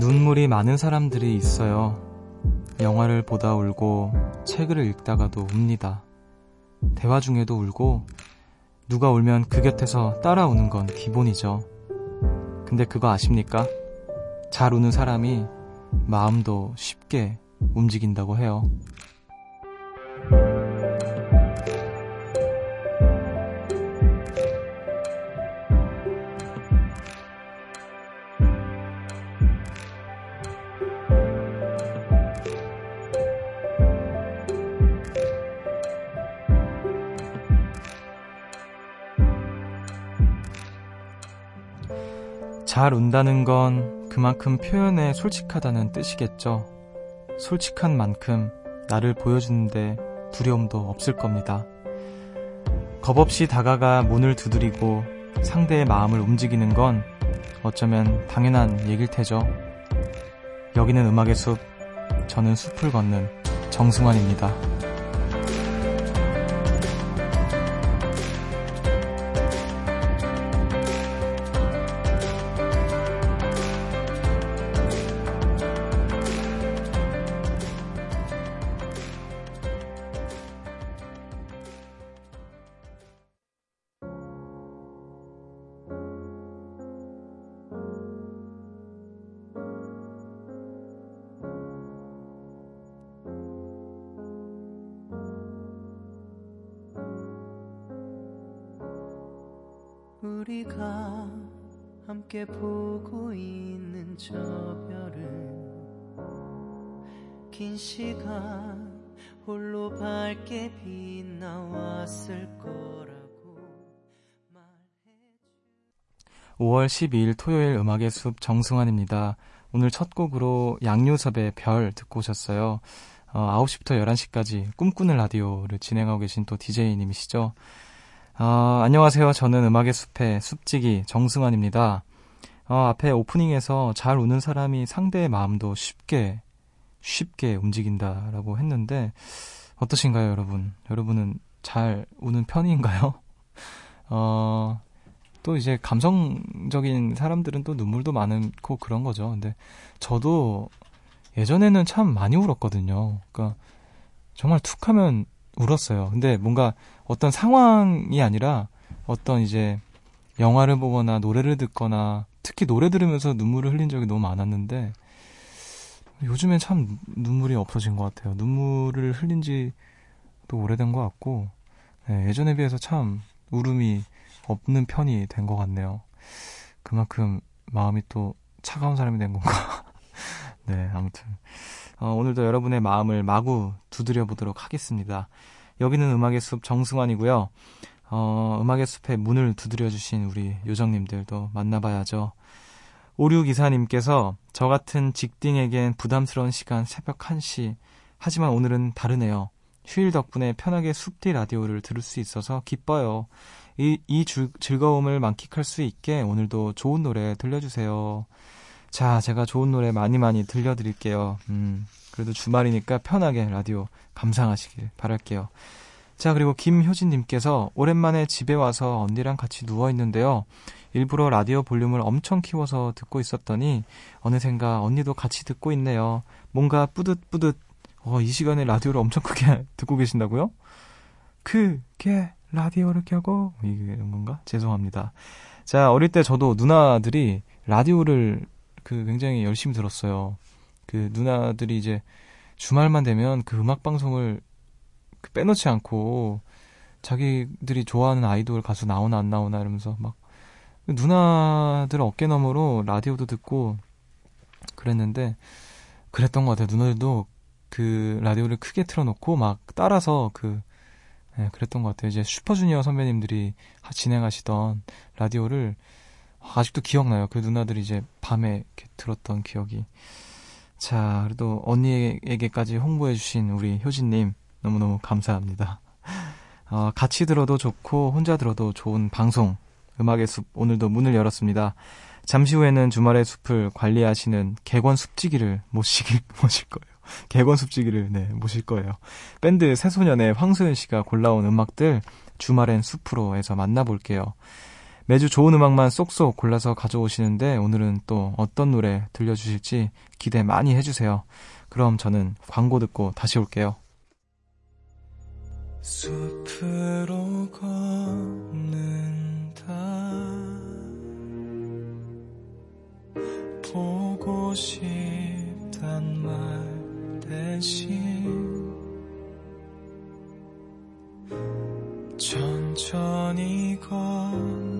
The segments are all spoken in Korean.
눈물이 많은 사람들이 있어요. 영화를 보다 울고 책을 읽다가도 웁니다. 대화 중에도 울고 누가 울면 그 곁에서 따라 우는 건 기본이죠. 근데 그거 아십니까? 잘 우는 사람이 마음도 쉽게 움직인다고 해요. 잘 운다는 건 그만큼 표현에 솔직하다는 뜻이겠죠. 솔직한 만큼 나를 보여주는데 두려움도 없을 겁니다. 겁 없이 다가가 문을 두드리고 상대의 마음을 움직이는 건 어쩌면 당연한 얘길 테죠. 여기는 음악의 숲, 저는 숲을 걷는 정승환입니다. 우리가 함께 보고 있는 저 별은 긴 시간 홀로 밝게 빛나왔을 거라고 말해줘 5월 12일 토요일 음악의 숲 정승환입니다. 오늘 첫 곡으로 양요섭의 별 듣고 오셨어요. 어, 9시부터 11시까지 꿈꾸는 라디오를 진행하고 계신 또 DJ님이시죠. 어, 안녕하세요. 저는 음악의 숲의 숲지기 정승환입니다. 어, 앞에 오프닝에서 잘 우는 사람이 상대의 마음도 쉽게, 쉽게 움직인다라고 했는데, 어떠신가요, 여러분? 여러분은 잘 우는 편인가요? 어, 또 이제 감성적인 사람들은 또 눈물도 많고 그런 거죠. 근데 저도 예전에는 참 많이 울었거든요. 그러니까 정말 툭 하면 울었어요. 근데 뭔가 어떤 상황이 아니라 어떤 이제 영화를 보거나 노래를 듣거나 특히 노래 들으면서 눈물을 흘린 적이 너무 많았는데 요즘엔 참 눈물이 없어진 것 같아요. 눈물을 흘린 지도 오래된 것 같고 네, 예전에 비해서 참 울음이 없는 편이 된 것 같네요. 그만큼 마음이 또 차가운 사람이 된 건가. 네, 아무튼 어, 오늘도 여러분의 마음을 마구 두드려 보도록 하겠습니다. 여기는 음악의 숲 정승환이고요. 어, 음악의 숲에 문을 두드려주신 우리 요정님들도 만나봐야죠. 오류 기사님께서 저 같은 직딩에겐 부담스러운 시간 새벽 1시. 하지만 오늘은 다르네요. 휴일 덕분에 편하게 숲디 라디오를 들을 수 있어서 기뻐요. 이, 이 주, 즐거움을 만끽할 수 있게 오늘도 좋은 노래 들려주세요. 자, 제가 좋은 노래 많이 많이 들려드릴게요. 음, 그래도 주말이니까 편하게 라디오 감상하시길 바랄게요. 자, 그리고 김효진님께서 오랜만에 집에 와서 언니랑 같이 누워있는데요. 일부러 라디오 볼륨을 엄청 키워서 듣고 있었더니 어느샌가 언니도 같이 듣고 있네요. 뭔가 뿌듯뿌듯, 어, 이 시간에 라디오를 엄청 크게 듣고 계신다고요? 크게 라디오를 켜고, 이런 건가? 죄송합니다. 자, 어릴 때 저도 누나들이 라디오를 그 굉장히 열심히 들었어요. 그 누나들이 이제 주말만 되면 그 음악 방송을 그 빼놓지 않고 자기들이 좋아하는 아이돌 가수 나오나 안 나오나 이러면서 막 누나들 어깨 너머로 라디오도 듣고 그랬는데 그랬던 것 같아요. 누나들도 그 라디오를 크게 틀어놓고 막 따라서 그 네, 그랬던 것 같아요. 이제 슈퍼주니어 선배님들이 진행하시던 라디오를 아직도 기억나요. 그 누나들이 이제 밤에 이렇게 들었던 기억이. 자, 그래도 언니에게까지 홍보해주신 우리 효진님, 너무너무 감사합니다. 어, 같이 들어도 좋고, 혼자 들어도 좋은 방송, 음악의 숲, 오늘도 문을 열었습니다. 잠시 후에는 주말의 숲을 관리하시는 개권 숲지기를 모시길, 모실 거예요. 개권 숲지기를, 네, 모실 거예요. 밴드 새소년의 황소연 씨가 골라온 음악들, 주말엔 숲으로 해서 만나볼게요. 매주 좋은 음악만 쏙쏙 골라서 가져오시는데 오늘은 또 어떤 노래 들려주실지 기대 많이 해주세요. 그럼 저는 광고 듣고 다시 올게요. 숲으로 걷는다 보고 싶단 말 대신 천천히 걷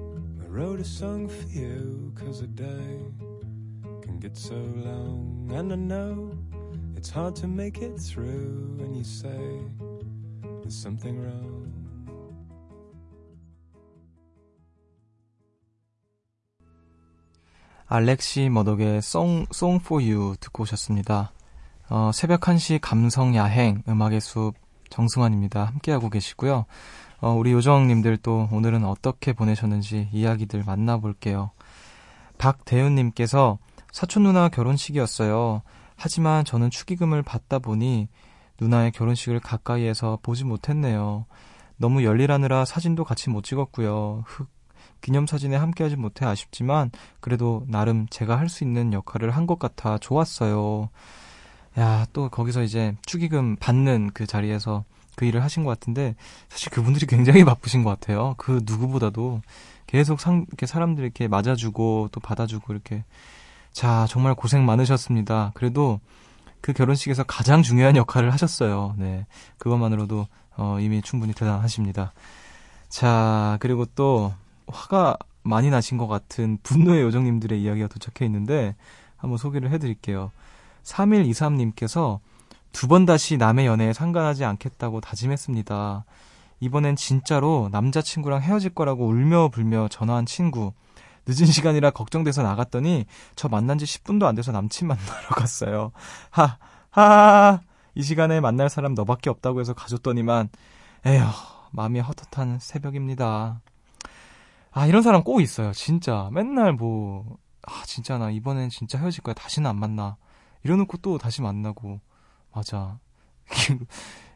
wrote a song for you cause a day can get so long and I know it's hard to make it through when you say there's something wrong 알렉시 머덕의 Song, Song for You 듣고 오셨습니다. 어, 새벽 1시 감성 야행 음악의 숲 정승환입니다. 함께하고 계시고요. 어, 우리 요정님들 또 오늘은 어떻게 보내셨는지 이야기들 만나볼게요. 박대윤님께서 사촌 누나 결혼식이었어요. 하지만 저는 축의금을 받다 보니 누나의 결혼식을 가까이에서 보지 못했네요. 너무 열일하느라 사진도 같이 못 찍었고요. 흑 기념사진에 함께하지 못해 아쉽지만 그래도 나름 제가 할 수 있는 역할을 한 것 같아 좋았어요. 야, 또 거기서 이제 축의금 받는 그 자리에서 그 일을 하신 것 같은데 사실 그분들이 굉장히 바쁘신 것 같아요. 그 누구보다도 계속 상, 이렇게 사람들 이렇게 맞아주고 또 받아주고 이렇게 자 정말 고생 많으셨습니다. 그래도 그 결혼식에서 가장 중요한 역할을 하셨어요. 네, 그것만으로도 어, 이미 충분히 대단하십니다. 자 그리고 또 화가 많이 나신 것 같은 분노의 요정님들의 이야기가 도착해 있는데 한번 소개를 해드릴게요. 3123님께서 두 번 다시 남의 연애에 상관하지 않겠다고 다짐했습니다. 이번엔 진짜로 남자친구랑 헤어질 거라고 울며 불며 전화한 친구. 늦은 시간이라 걱정돼서 나갔더니 저 만난 지 10분도 안 돼서 남친 만나러 갔어요. 하, 하, 이 시간에 만날 사람 너밖에 없다고 해서 가줬더니만, 에휴, 마음이 헛헛한 새벽입니다. 아, 이런 사람 꼭 있어요. 진짜. 맨날 뭐, 아, 진짜 나 이번엔 진짜 헤어질 거야. 다시는 안 만나. 이러놓고 또 다시 만나고. 맞아.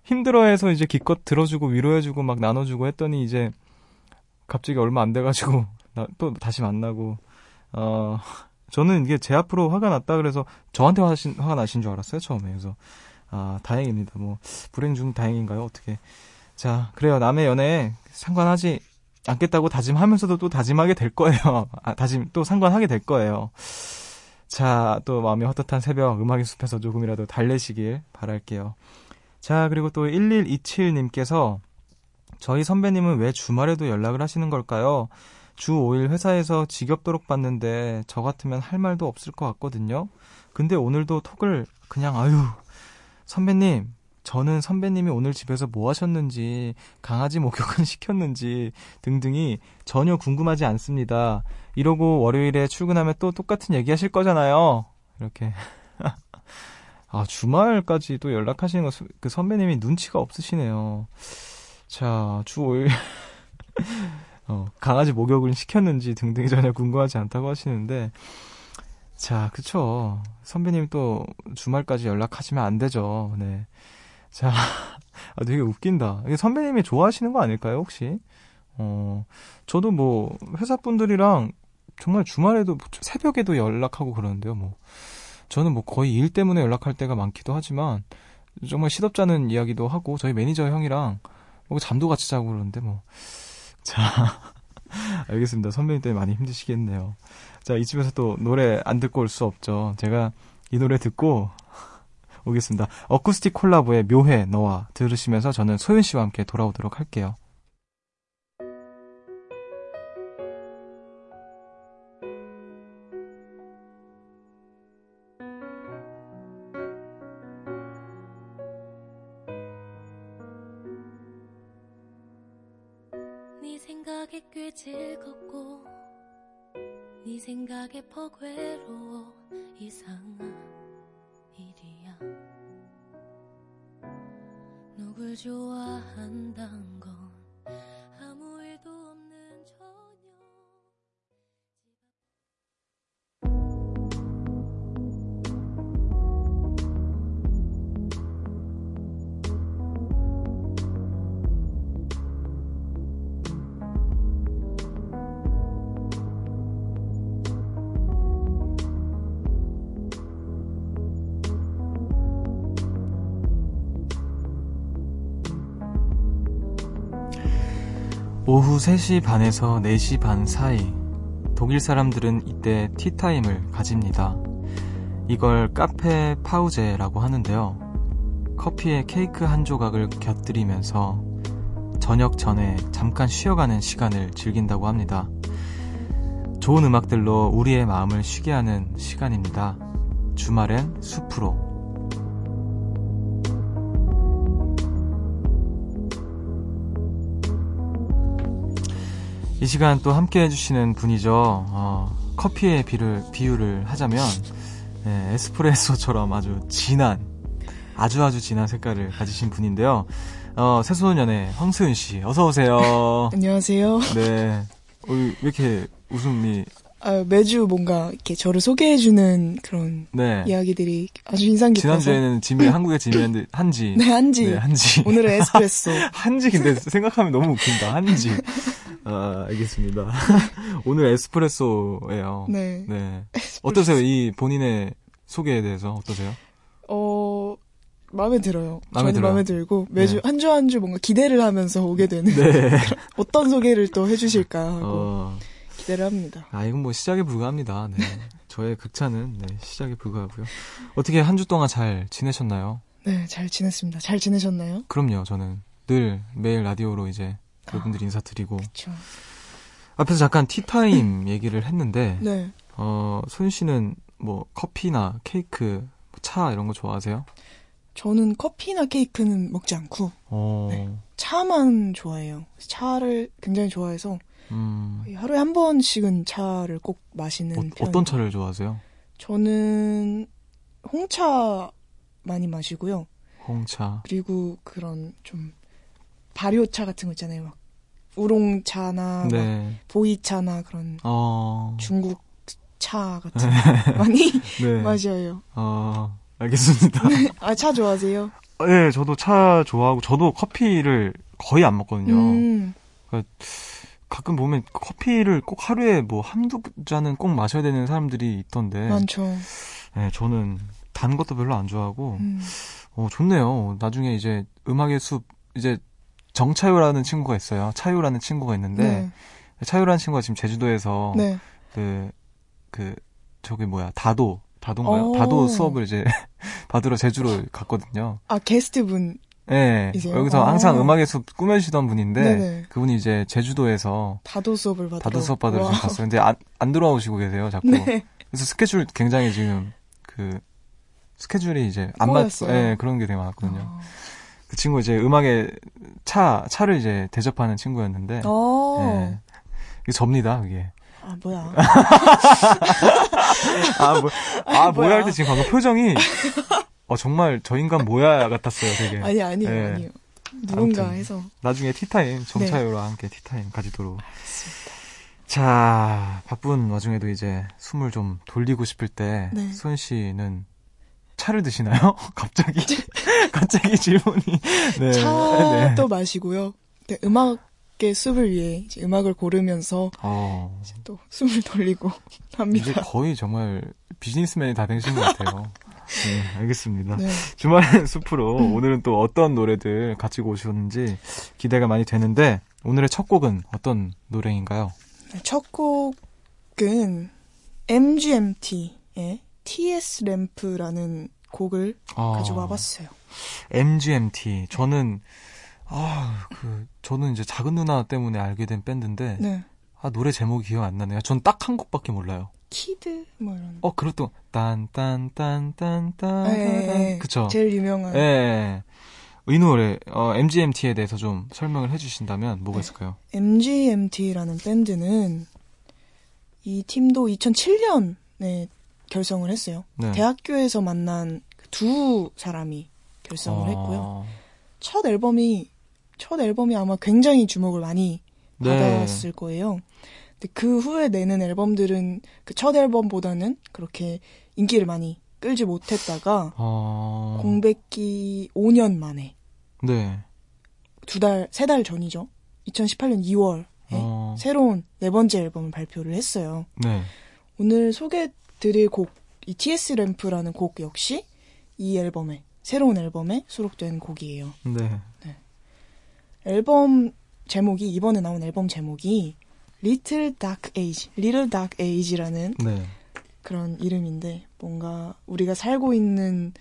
힘들어해서 이제 기껏 들어주고 위로해주고 막 나눠주고 했더니 이제 갑자기 얼마 안 돼가지고 나, 또 다시 만나고. 어 저는 이게 제 앞으로 화가 났다 그래서 저한테 화신, 화가 나신 줄 알았어요 처음에. 그래서 아 다행입니다. 뭐 불행 중 다행인가요? 어떻게. 자 그래요. 남의 연애에 상관하지 않겠다고 다짐하면서도 또 다짐하게 될 거예요. 아 다짐 또 상관하게 될 거예요 자, 또 마음이 헛헛한 새벽 음악의 숲에서 조금이라도 달래시길 바랄게요. 자, 그리고 또 1127님께서 저희 선배님은 왜 주말에도 연락을 하시는 걸까요? 주 5일 회사에서 지겹도록 봤는데 저 같으면 할 말도 없을 것 같거든요. 근데 오늘도 톡을 그냥 아유 선배님 저는 선배님이 오늘 집에서 뭐 하셨는지, 강아지 목욕은 시켰는지 등등이 전혀 궁금하지 않습니다. 이러고 월요일에 출근하면 또 똑같은 얘기 하실 거잖아요. 이렇게. 아, 주말까지 도 연락하시는 거, 그 선배님이 눈치가 없으시네요. 자, 주 5일. 어, 강아지 목욕을 시켰는지 등등이 전혀 궁금하지 않다고 하시는데, 자, 그쵸. 선배님 또 주말까지 연락하시면 안 되죠. 네. 자, 아, 되게 웃긴다. 이게 선배님이 좋아하시는 거 아닐까요, 혹시? 어, 저도 뭐, 회사분들이랑 정말 주말에도, 새벽에도 연락하고 그러는데요, 뭐. 저는 뭐 거의 일 때문에 연락할 때가 많기도 하지만, 정말 시덥잖은 이야기도 하고, 저희 매니저 형이랑, 뭐 잠도 같이 자고 그러는데, 뭐. 자, 알겠습니다. 선배님 때문에 많이 힘드시겠네요. 자, 이 집에서 또 노래 안 듣고 올 수 없죠. 제가 이 노래 듣고, 오겠습니다. 어쿠스틱 콜라보의 묘해 너와 들으시면서 저는 소윤 씨와 함께 돌아오도록 할게요. 퍽 외로워 이상한 일이야. 누굴 좋아한단 오후 3시 반에서 4시 반 사이 독일 사람들은 이때 티타임을 가집니다. 이걸 카페 파우제라고 하는데요. 커피에 케이크 한 조각을 곁들이면서 저녁 전에 잠깐 쉬어가는 시간을 즐긴다고 합니다. 좋은 음악들로 우리의 마음을 쉬게 하는 시간입니다. 주말엔 숲으로. 이 시간 또 함께 해주시는 분이죠. 어, 커피의 비를, 비유를 하자면, 네, 에스프레소처럼 아주 진한, 아주 아주 진한 색깔을 가지신 분인데요. 어, 새소년의 황수윤 씨, 어서 오세요. 안녕하세요. 네. 어, 왜 이렇게 웃음이, 아, 매주 뭔가 이렇게 저를 소개해주는 그런 네. 이야기들이 아주 인상 깊어서. 지난주에는 지미, 한국의 지미였는데, 한지. 네, 한지. 네, 한지. 오늘은 에스프레소. 한지 근데 생각하면 너무 웃긴다. 한지. 아, 알겠습니다. 오늘 에스프레소예요. 네. 네. 어떠세요? 이 본인의 소개에 대해서 어떠세요? 어, 마음에 들어요. 마음에 저는 들어요? 마음에 들고 매주 네. 한주 한 주 뭔가 기대를 하면서 오게 되는 네. 어떤 소개를 또 해주실까 하고 어, 기대를 합니다. 아, 이건 뭐 시작에 불과합니다. 네. 저의 극찬은 네, 시작에 불과하고요. 어떻게 한 주 동안 잘 지내셨나요? 네, 잘 지냈습니다. 잘 지내셨나요? 그럼요. 저는 늘 매일 라디오로 이제 여러분들 인사드리고 그렇죠. 앞에서 잠깐 티타임 얘기를 했는데 네. 어, 소윤 씨는 뭐 커피나 케이크, 뭐차 이런 거 좋아하세요? 저는 커피나 케이크는 먹지 않고 어. 네. 차만 좋아해요. 차를 굉장히 좋아해서 음. 하루에 한 번씩은 차를 꼭 마시는 어, 편. 어떤 차를 좋아하세요? 저는 홍차 많이 마시고요. 홍차. 그리고 그런 좀 발효차 같은 거 있잖아요. 막 우롱차나 막 네. 보이차나 그런 어. 중국 차 같은 거 많이 네. 마셔요. 어. 알겠습니다. 아 차 좋아하세요? 네, 저도 차 좋아하고 저도 커피를 거의 안 먹거든요. 음, 가끔 보면 커피를 꼭 하루에 뭐 한두 잔은 꼭 마셔야 되는 사람들이 있던데. 많죠. 네, 저는 단 것도 별로 안 좋아하고. 음, 어, 좋네요. 나중에 이제 음악의 숲 이제 정차요라는 친구가 있어요. 차요라는 친구가 있는데 네, 차요라는 친구가 지금 제주도에서 네. 그, 그, 저기 뭐야, 다도, 다도인가요? 오. 다도 수업을 이제 받으러 제주로 갔거든요. 아 게스트분. 예. 이세요? 여기서 아. 항상 음악의 숲 꾸며주시던 분인데, 네네. 그분이 이제 제주도에서 다도 수업을 받으러. 다도 수업 받으러 와. 지금 갔어요. 근데 안, 안 돌아오시고 계세요, 자꾸. 네. 그래서 스케줄 굉장히 지금, 그, 스케줄이 이제 안 맞, 꼬였어요. 예, 그런 게 되게 많았거든요. 어. 그 친구 이제 음악의 차, 차를 이제 대접하는 친구였는데, 어. 예. 이게 접니다, 그게. 아 뭐야? 아, 뭐, 아, 뭐야. 할 때 지금 방금 표정이, 어, 정말 저 인간 뭐야 같았어요, 되게. 아니 아니에요 네. 아니에요. 누군가 아무튼. 해서. 나중에 티타임, 네. 정차요와 함께 티타임 가지도록. 자, 바쁜 와중에도 이제 숨을 좀 돌리고 싶을 때, 네. 소연 씨는 차를 드시나요? 갑자기, 갑자기 질문이. 네. 차도 네. 마시고요. 네, 음악의 숲을 위해 이제 음악을 고르면서 어, 이제 또 숨을 돌리고 이제 합니다. 거의 정말 비즈니스맨이 다 되신 것 같아요. 네, 알겠습니다. 네. 주말의 숲으로 오늘은 또 어떤 노래들 가지고 오셨는지 기대가 많이 되는데 오늘의 첫 곡은 어떤 노래인가요? 네, 첫 곡은 MGMT의 TSLAMP라는 곡을 아, 가지고 와봤어요. MGMT. 저는 아, 그 저는 이제 작은 누나 때문에 알게 된 밴드인데 네. 아, 노래 제목이 기억 안 나네요. 전 딱 한 곡밖에 몰라요. Kids 뭐 이런. 어, 그렇또 딴딴딴딴딴딴 예, 예, 예. 그쵸? 제일 유명한. 예. 이 노래 어, MGMT에 대해서 좀 설명을 해주신다면 뭐가 네. 있을까요? MGMT라는 밴드는 이 팀도 2007년에 결성을 했어요. 네. 대학교에서 만난 그두 사람이 결성을 어, 했고요. 첫 앨범이 첫 앨범이 아마 굉장히 주목을 많이 네. 받았을 거예요. 근데 그 후에 내는 앨범들은 그 첫 앨범보다는 그렇게 인기를 많이 끌지 못했다가 어, 공백기 5년 만에 네. 두 달, 세 달 전이죠. 2018년 2월에 어, 새로운 네 번째 앨범을 발표를 했어요. 네. 오늘 소개드릴 곡, 이 TS 램프라는 곡 역시 이 앨범에, 새로운 앨범에 수록된 곡이에요. 네. 앨범 제목이, 이번에 나온 앨범 제목이 Little Dark Age, Little Dark Age라는 네. 그런 이름인데 뭔가 우리가 살고 있는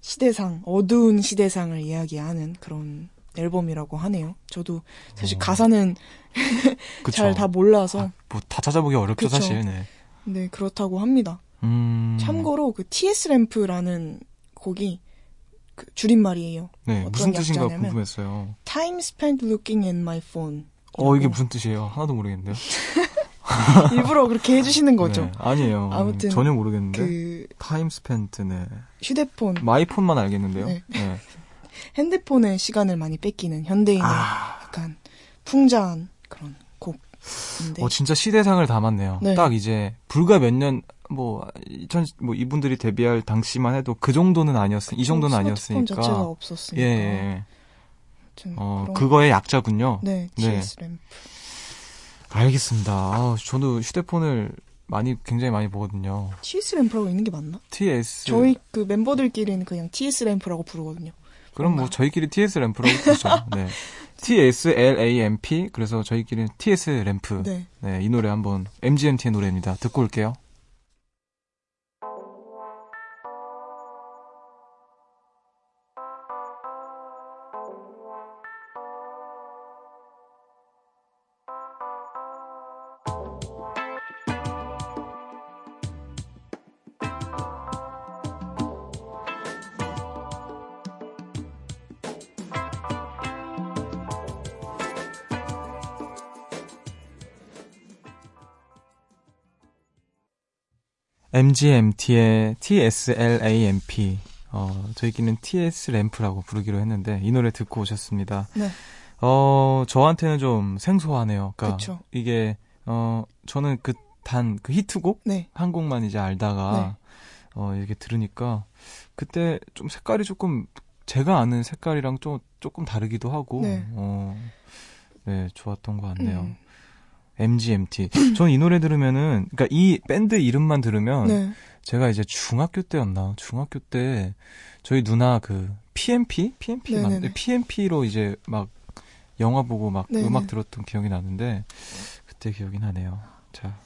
시대상, 어두운 시대상을 이야기하는 그런 앨범이라고 하네요. 저도 사실 어. 가사는. 잘 다 몰라서 아, 뭐다 찾아보기 어렵죠, 그쵸. 사실. 네. 네 그렇다고 합니다. 음. 참고로 그 TS 램프라는 곡이 그 줄임말이에요. 네, 무슨 뜻인가 궁금했어요. Time spent looking at my phone. 어, 이게 무슨 뜻이에요? 하나도 모르겠는데요. 일부러 그렇게 해주시는 거죠. 네, 아니에요. 아무튼 전혀 모르겠는데. 그 Time Spent, 네. 휴대폰, my phone만 알겠는데요. 네. 네. 핸드폰의 시간을 많이 뺏기는 현대인의 아, 약간 풍자한 그런 곡인데 어, 진짜 시대상을 담았네요. 네. 딱 이제, 불과 몇 년, 뭐, 2000, 뭐, 이분들이 데뷔할 당시만 해도 그 정도는 아니었으, 이 정도는 아니었으니까. 자체가 예, 없었으니까. 예, 예. 아무튼 어, 그거의 약자군요. 네, 네. TS 램프. 알겠습니다. 아, 저도 휴대폰을 많이, 굉장히 많이 보거든요. TS 램프라고 있는 게 맞나? TS. 저희 그 멤버들끼리는 그냥 TS 램프라고 부르거든요. 그럼 뭐 저희끼리 TS 램프라고 부르죠. 네. TSLAMP. 그래서 저희끼리는 TS 램프. 네. 네, 이 노래 한번 MGMT의 노래입니다. 듣고 올게요. MGMT의 TSLAMP. 어, 저희끼리는 TS 램프라고 부르기로 했는데 이 노래 듣고 오셨습니다. 네. 어, 저한테는 좀 생소하네요. 그러니까 그쵸. 이게 어, 저는 그 단그 히트곡 네. 한 곡만 이제 알다가 어, 이렇게 들으니까 그때 좀 색깔이 조금 제가 아는 색깔이랑 좀 조금 다르기도 하고 네. 어, 네, 좋았던 것 같네요. 음. MGMT. 저는 이 노래 들으면은, 그니까 이 밴드 이름만 들으면, 네. 제가 이제 중학교 때였나? 중학교 때, 저희 누나 그, PMP? PMP 맞 네네네. PMP로 이제 막, 영화 보고 막 네네. 음악 들었던 기억이 나는데, 그때 기억이 나네요. 자,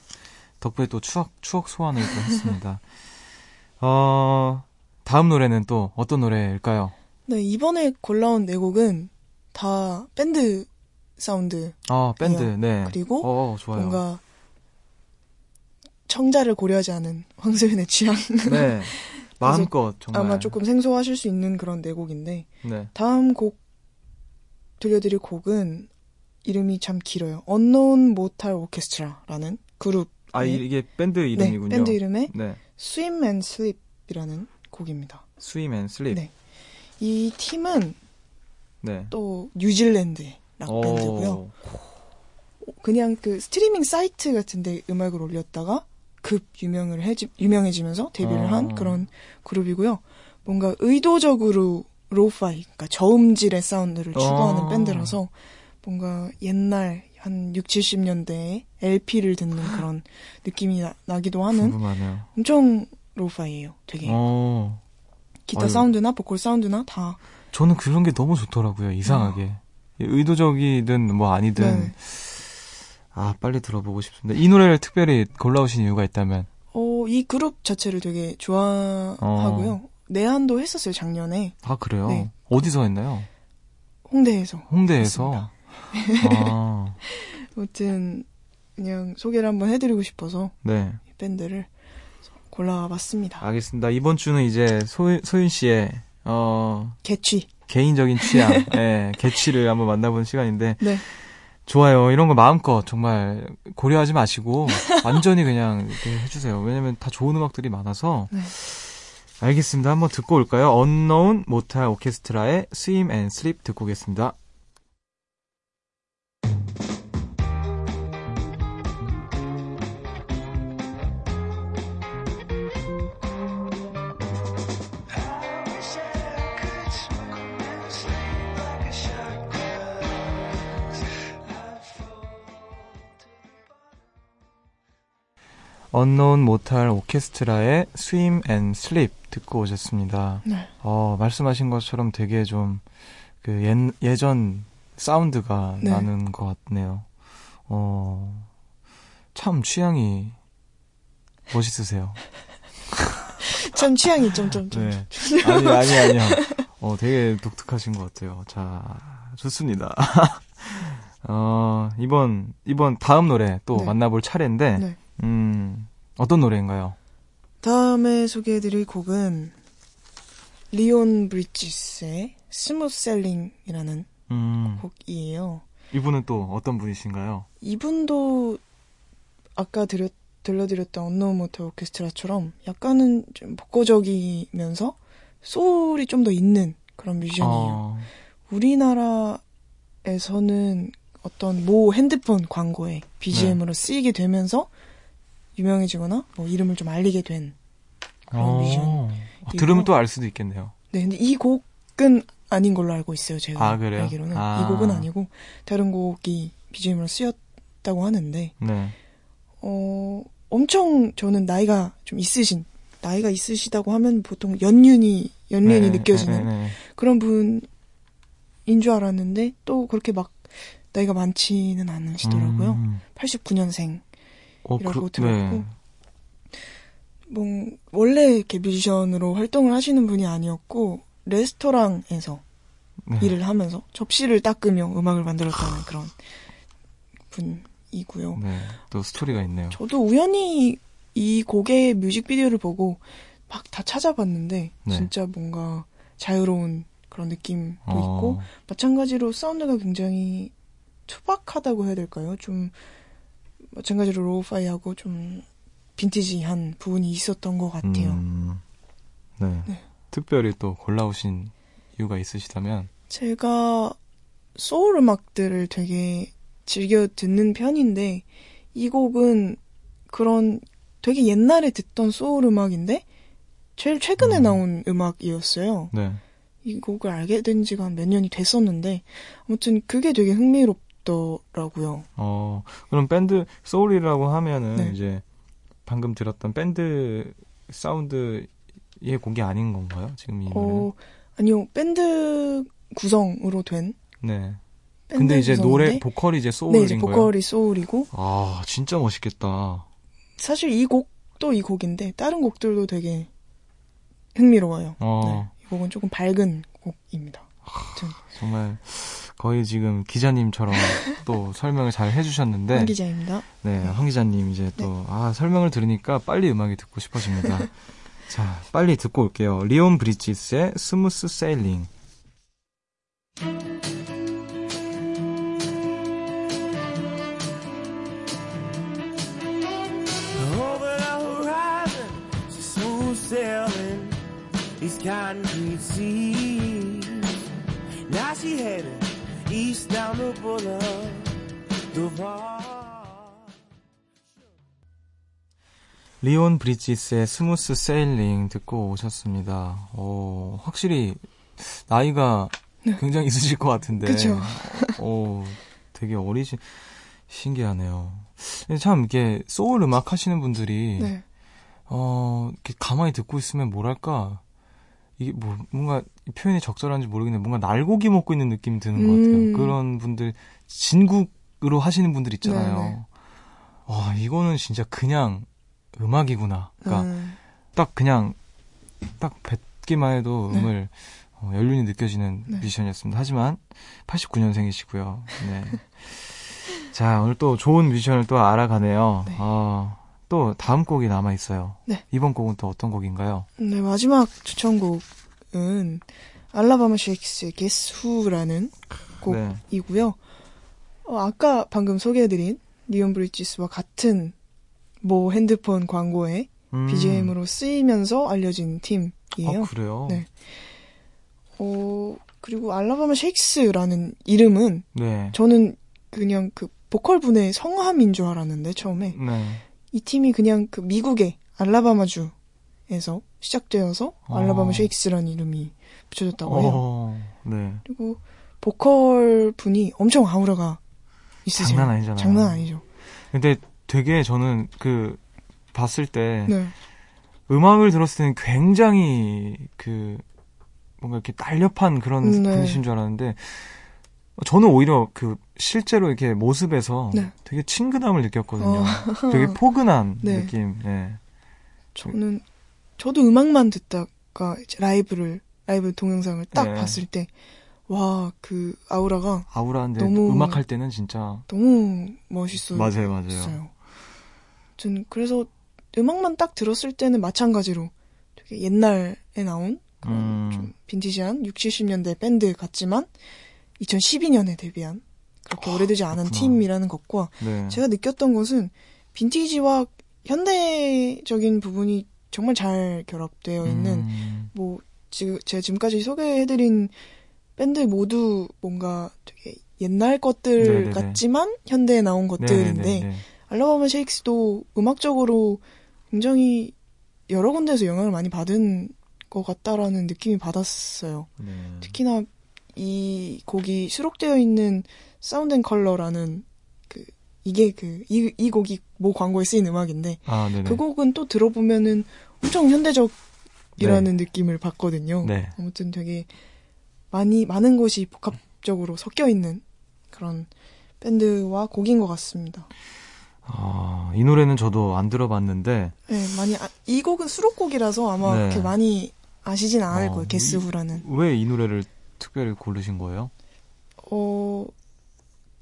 덕분에 또 추억, 추억 소환을 또 했습니다. 어, 다음 노래는 또 어떤 노래일까요? 네, 이번에 골라온 네 곡은 다 밴드 사운드 아, 밴드, 네. 그리고 어, 좋아요. 뭔가 청자를 고려하지 않은 황소연의 취향 네. 마음껏, 정말. 아마 조금 생소하실 수 있는 그런 네 곡인데 네. 다음 곡 들려드릴 곡은 이름이 참 길어요. Unknown Mortal Orchestra라는 그룹 아, 네. 이- 이게 밴드 네, 이름이군요. 밴드 이름의 네. Swim and Sleep이라는 곡입니다. Swim and Sleep. 네. 이 팀은 네. 또 뉴질랜드의 락 오. 밴드고요. 그냥 그 스트리밍 사이트 같은데 음악을 올렸다가 급 유명을 해지, 유명해지면서 데뷔를 한 아. 그런 그룹이고요. 뭔가 의도적으로 lo-fi, 그러니까 저음질의 사운드를 추구하는 아. 밴드라서 뭔가 옛날 한 6, 70년대에 LP를 듣는 그런 느낌이 나, 기도 하는 궁금하네요. 엄청 로파이예요. 되게 어. 기타 아유. 사운드나 보컬 사운드나 다 저는 그런 게 너무 좋더라고요. 이상하게. 의도적이든 뭐 아니든. 아. 네. 아, 빨리 들어보고 싶습니다. 이 노래를 특별히 골라오신 이유가 있다면. 어, 이 그룹 자체를 되게 좋아하고요. 내한도 했었어요, 작년에. 아, 그래요? 네. 어디서 했나요? 홍대에서. 홍대에서. 아, 아무튼, 그냥 소개를 한번 해드리고 싶어서 네. 이 밴드를 골라봤습니다. 알겠습니다. 이번 주는 이제 소, 소윤 씨의 어, 개취. 개인적인 취향, 예, 개취를 한번 만나보는 시간인데, 네. 좋아요. 이런 거 마음껏 정말 고려하지 마시고, 완전히 그냥 이렇게 해주세요. 왜냐면 다 좋은 음악들이 많아서. 네. 알겠습니다. 한번 듣고 올까요? 언노운 모탈 오케스트라의 Swim and Sleep 듣고 오겠습니다. 언노운 모탈 오케스트라의 Swim and Sleep 듣고 오셨습니다. 네. 어, 말씀하신 것처럼 되게 좀, 그, 예, 예전 사운드가 네. 나는 것 같네요. 어, 참 취향이 멋있으세요. 참 취향이 점점점. 네. 아니, 아니, 아니요. 어, 되게 독특하신 것 같아요. 자, 좋습니다. 어, 이번, 이번 다음 노래 또 네. 만나볼 차례인데, 네. 음, 어떤 노래인가요? 다음에 소개해드릴 곡은 리온 브리지스의 Smooth Sailing이라는 음, 곡이에요. 이분은 또 어떤 분이신가요? 이분도 아까 들려, 들려드렸던 Unknown Mortal Orchestra처럼 약간은 좀 복고적이면서 소울이 좀 더 있는 그런 뮤지션이에요. 어, 우리나라에서는 어떤 모 핸드폰 광고에 BGM으로 쓰이게 되면서 유명해지거나 뭐 이름을 좀 알리게 된 그런 뮤지션. 어, 들으면 또 알 수도 있겠네요. 네, 근데 이 곡은 아닌 걸로 알고 있어요. 제가 아, 그래요? 알기로는 아. 이 곡은 아니고 다른 곡이 BGM으로 쓰였다고 하는데 네. 어 엄청 저는 나이가 좀 있으신 나이가 있으시다고 하면 보통 연륜이 연륜이 네, 느껴지는 네, 네, 네. 그런 분인 줄 알았는데 또 그렇게 막 나이가 많지는 않으시더라고요. 음. 89년생 어, 이라고 그- 들었고 뭐 원래 이렇게 뮤지션으로 활동을 하시는 분이 아니었고 레스토랑에서 네. 일을 하면서 접시를 닦으며 음악을 만들었다는 그런 분이고요. 네. 또 스토리가 있네요. 저도 우연히 이 곡의 뮤직비디오를 보고 막 다 찾아봤는데 네. 진짜 뭔가 자유로운 그런 느낌도 어, 있고 마찬가지로 사운드가 굉장히 투박하다고 해야 될까요? 좀 마찬가지로 로우파이하고 좀 빈티지한 부분이 있었던 것 같아요. 음, 네. 네. 특별히 또 골라오신 이유가 있으시다면, 제가 소울 음악들을 되게 즐겨 듣는 편인데 이 곡은 그런 되게 옛날에 듣던 소울 음악인데 제일 최근에 음. 나온 음악이었어요. 네. 이 곡을 알게 된 지가 몇 년이 됐었는데 아무튼 그게 되게 흥미롭 더라고요. 어, 그럼 밴드 소울이라고 하면은 네. 이제 방금 들었던 밴드 사운드의 곡이 아닌 건가요? 지금 이 노래는? 어, 아니요. 밴드 구성으로 된 네. 근데 이제 구성인데 노래 보컬이 이제 네, 소울인 이제 거예요. 보컬이 소울이고 아, 진짜 멋있겠다. 사실 이 곡도 이 곡인데 다른 곡들도 되게 흥미로워요. 어, 네, 이 곡은 조금 밝은 곡입니다. 아무튼 정말 거의 지금 기자님처럼 또 설명을 잘 해주셨는데, 한 기자입니다. 네, 황 기자님 이제 또, 아, 설명을 들으니까 빨리 음악이 듣고 싶어집니다. 자, 빨리 듣고 올게요. 리온 브리지스의 Smooth Sailing. These concrete seas. Now she headed east down the boulevard. 리온 브리지스의 Smooth Sailing 듣고 오셨습니다. 어, 확실히 나이가 굉장히 있으실 것 같은데. 네. 그쵸. 어, 되게 어리신, 신기하네요. 참, 이게 소울 음악 하시는 분들이, 네. 어, 이렇게 가만히 듣고 있으면 뭐랄까, 이게 뭐, 뭔가 이 표현이 적절한지 모르겠는데, 뭔가 날고기 먹고 있는 느낌이 드는 것 같아요. 음. 그런 분들, 진국으로 하시는 분들 있잖아요. 네, 네. 와, 이거는 진짜 그냥 음악이구나. 그러니까 음, 딱 그냥 딱 뵙기만 해도 네. 음을 어, 연륜이 느껴지는 네. 뮤지션이었습니다. 하지만 89년생이시고요. 네. 자, 오늘 또 좋은 뮤지션을 또 알아가네요. 네. 어, 또 다음 곡이 남아 있어요. 네. 이번 곡은 또 어떤 곡인가요? 네, 마지막 추천곡은 곡은 알라바마 쉐이크스의 Guess Who라는 네. 곡이고요. 어, 아까 방금 소개해드린 리온 브리지스와 같은 뭐 핸드폰 광고에 음. BGM으로 쓰이면서 알려진 팀이에요. 아, 그래요? 네. 어, 그리고 알라바마 쉐이크스라는 이름은 네. 저는 그냥 그 보컬 분의 성함인 줄 알았는데 처음에 네. 이 팀이 그냥 그 미국의 알라바마주에서 시작되어서 어. 알라바마 쉐이크스라는 이름이 붙여졌다고 해요. 어, 네. 그리고 보컬 분이 엄청 아우라가 있으세요. 장난 아니잖아요. 장난 아니죠. 근데 되게 저는 그 봤을 때 네. 음악을 들었을 때는 굉장히 그 뭔가 이렇게 날렵한 그런 네. 분이신 줄 알았는데 저는 오히려 그 실제로 이렇게 모습에서 네. 되게 친근함을 느꼈거든요. 어. 되게 포근한 네. 느낌. 네. 저는 저도 음악만 듣다가 라이브를 라이브 동영상을 딱 네. 봤을 때 와 그 아우라가 아우라인데 너무- 음악 할 때는 진짜 너무 멋있어요. 맞아요, 맞아요. 있어요. 전 그래서 음악만 딱 들었을 때는 마찬가지로 되게 옛날에 나온 그런 음. 좀 빈티지한 60, 70년대 밴드 같지만 2012년에 데뷔한 그렇게 오래되지 않은 아, 그렇구나. 팀이라는 것과 네. 제가 느꼈던 것은 빈티지와 현대적인 부분이 정말 잘 결합되어 있는 음. 뭐 지금 제가 지금까지 소개해드린 밴드 모두 뭔가 되게 옛날 것들 네네네. 같지만 현대에 나온 것들인데 네네네. 알라바마 쉐이크스도 음악적으로 굉장히 여러 군데에서 영향을 많이 받은 것 같다라는 느낌이 받았어요. 네. 특히나 이 곡이 수록되어 있는 Sound and Color라는 그 이게 그이 이 곡이 모 광고에 쓰인 음악인데 아. 그 곡은 또 들어보면은 엄청 현대적이라는 느낌을 받거든요. 네. 아무튼 되게 많이 많은 것이 복합적으로 섞여 있는 그런 밴드와 곡인 것 같습니다. 아, 이 노래는 저도 안 들어봤는데 네, 많이 아- 이 곡은 수록곡이라서 아마 네. 그렇게 많이 아시진 않을 어, 거예요. 게스후라는. 왜 이 노래를 특별히 고르신 거예요? 어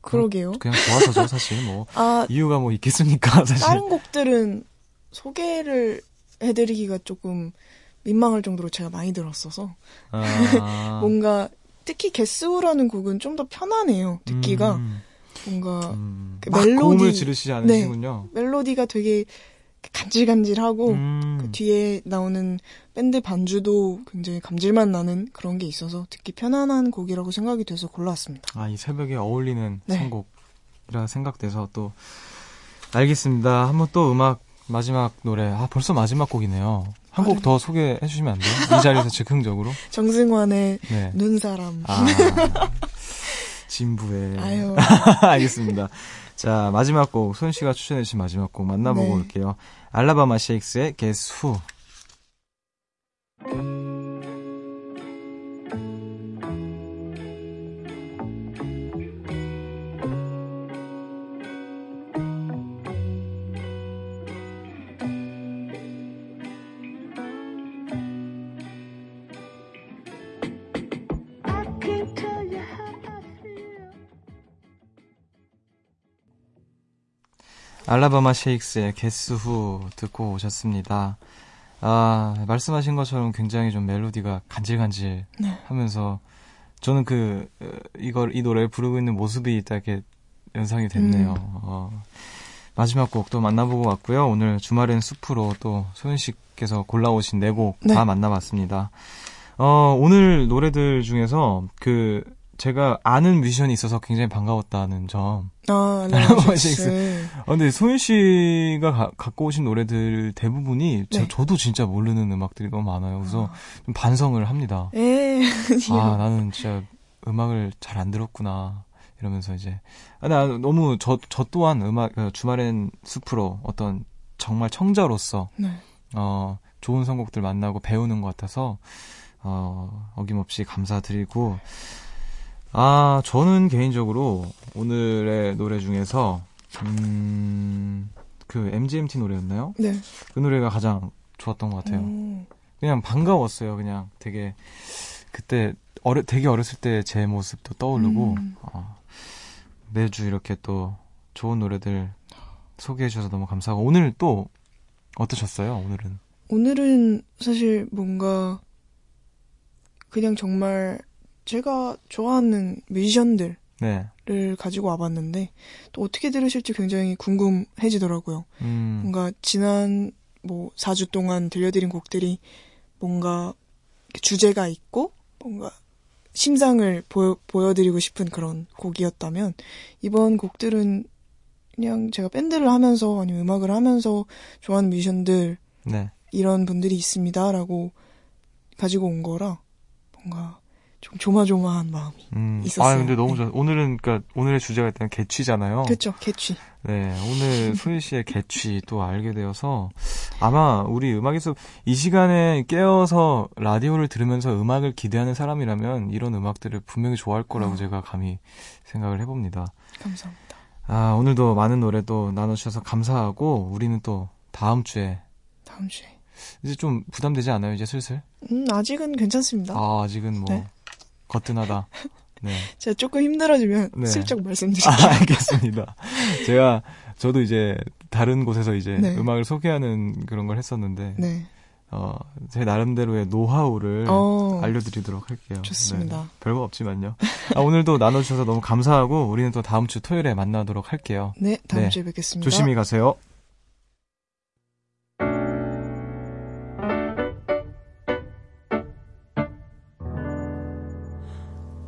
그러게요. 그냥 좋아서죠, 사실 뭐 아 이유가 뭐 있겠습니까, 사실. 다른 곡들은 소개를 해드리기가 조금 민망할 정도로 제가 많이 들었어서 아, 뭔가 특히 게스후라는 곡은 좀 더 편하네요. 듣기가 음, 뭔가 음, 그막 멜로디- 고음을 지르시지 않으시군요. 멜로디가 되게 간질간질하고 음, 그 뒤에 나오는 밴드 반주도 굉장히 감질만 나는 그런 게 있어서 듣기 편안한 곡이라고 생각이 돼서 골라왔습니다. 아, 이 새벽에 어울리는 네. 선곡이라 생각돼서 또 알겠습니다. 한번 또 음악 마지막 노래. 아, 벌써 마지막 곡이네요. 한곡 아, 더 소개해 주시면 안 돼요? 이 자리에서 즉흥적으로. 정승환의 네. 눈사람. 아, 진부에. 아유. 알겠습니다. 자, 마지막 곡, 손 씨가 추천해주신 마지막 곡 만나보고 네. 올게요. 알라바마 쉐이크스의 Guess Who. 알라바마 쉐이크스의 Guess Who 듣고 오셨습니다. 아, 말씀하신 것처럼 굉장히 좀 멜로디가 간질간질 네. 하면서 저는 그, 어, 이걸, 이 노래를 부르고 있는 모습이 딱 이렇게 연상이 됐네요. 음. 어, 마지막 곡도 만나보고 왔고요. 오늘 주말엔 숲으로 또 소연 씨께서 골라오신 네 곡다 네. 만나봤습니다. 어, 오늘 노래들 중에서 그, 제가 아는 뮤지션이 있어서 굉장히 반가웠다는 점. 아, 알라바마 쉐이크스. 아, 근데 소연 씨가 가- 갖고 오신 노래들 대부분이 저, 네. 저 도 진짜 모르는 음악들이 너무 많아요. 그래서 좀 반성을 합니다. 에 아, 나는 진짜 음악을 잘 안 들었구나. 이러면서 이제. 아, 나 너무 저, 저 또한 음악, 어, 주말엔 숲으로 어떤 정말 청자로서, 네. 어, 좋은 선곡들 만나고 배우는 것 같아서, 어, 어김없이 감사드리고, 아, 저는 개인적으로 오늘의 노래 중에서, 음, 그 MGMT 노래였나요? 네. 그 노래가 가장 좋았던 것 같아요. 오. 그냥 반가웠어요. 그냥 되게 그때 어려 되게 어렸을 때 제 모습도 떠오르고 음. 어, 매주 이렇게 또 좋은 노래들 소개해 주셔서 너무 감사하고 오늘 또 어떠셨어요? 오늘은 오늘은 사실 뭔가 그냥 정말 제가 좋아하는 뮤지션들을 네. 가지고 와봤는데 또 어떻게 들으실지 굉장히 궁금해지더라고요. 음, 뭔가 지난 뭐 4주 동안 들려드린 곡들이 뭔가 주제가 있고 뭔가 심상을 보여, 보여드리고 싶은 그런 곡이었다면 이번 곡들은 그냥 제가 밴드를 하면서 아니면 음악을 하면서 좋아하는 뮤지션들 네. 이런 분들이 있습니다라고 가지고 온 거라 뭔가 좀 조마조마한 마음이 음. 있었어요. 아, 근데 너무 네. 좋아. 오늘은, 그니까, 오늘의 주제가 일단 개취잖아요. 그렇죠 캐치 네, 오늘 소희 씨의 개취 또 알게 되어서 아마 우리 음악에서 이 시간에 깨어서 라디오를 들으면서 음악을 기대하는 사람이라면 이런 음악들을 분명히 좋아할 거라고 어. 제가 감히 생각을 해봅니다. 감사합니다. 아, 오늘도 많은 노래 또 나눠주셔서 감사하고 우리는 또 다음 주에 다음 주에 이제 좀 부담되지 않아요, 이제 슬슬? 음 아직은 괜찮습니다. 아, 아직은 뭐 네. 거뜬하다. 네. 제가 조금 힘들어지면 네. 슬쩍 아, 말씀드릴게요. 알겠습니다. 제가 저도 이제 다른 곳에서 이제 네. 음악을 소개하는 그런 걸 했었는데 네. 어, 제 나름대로의 노하우를 어, 알려드리도록 할게요. 좋습니다. 네, 별거 없지만요. 아, 오늘도 나눠주셔서 너무 감사하고 우리는 또 다음 주 토요일에 만나도록 할게요. 네, 다음 네. 주에 뵙겠습니다. 조심히 가세요.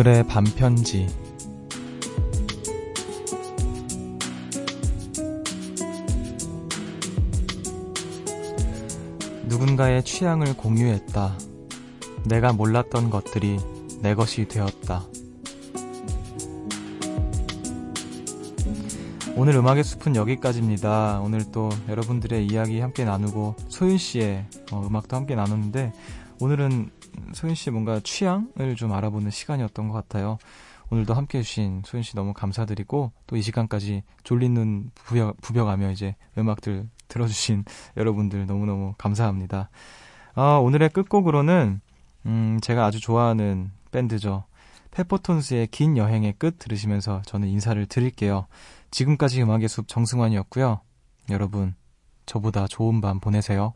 오늘의 반편지 누군가의 취향을 공유했다. 내가 몰랐던 것들이 내 것이 되었다. 오늘 음악의 숲은 여기까지입니다. 오늘 또 여러분들의 이야기 함께 나누고 소윤 씨의 어, 음악도 함께 나눴는데 오늘은 소윤 씨의 뭔가 취향을 좀 알아보는 시간이었던 것 같아요. 오늘도 함께 해주신 소윤 씨 너무 감사드리고 또 이 시간까지 졸린 눈 부벼, 부벼가며 이제 음악들 들어주신 여러분들 너무너무 감사합니다. 아, 오늘의 끝곡으로는 음, 제가 아주 좋아하는 밴드죠. 페퍼톤스의 긴 여행의 끝 들으시면서 저는 인사를 드릴게요. 지금까지 음악의 숲 정승환이었고요. 여러분, 저보다 좋은 밤 보내세요.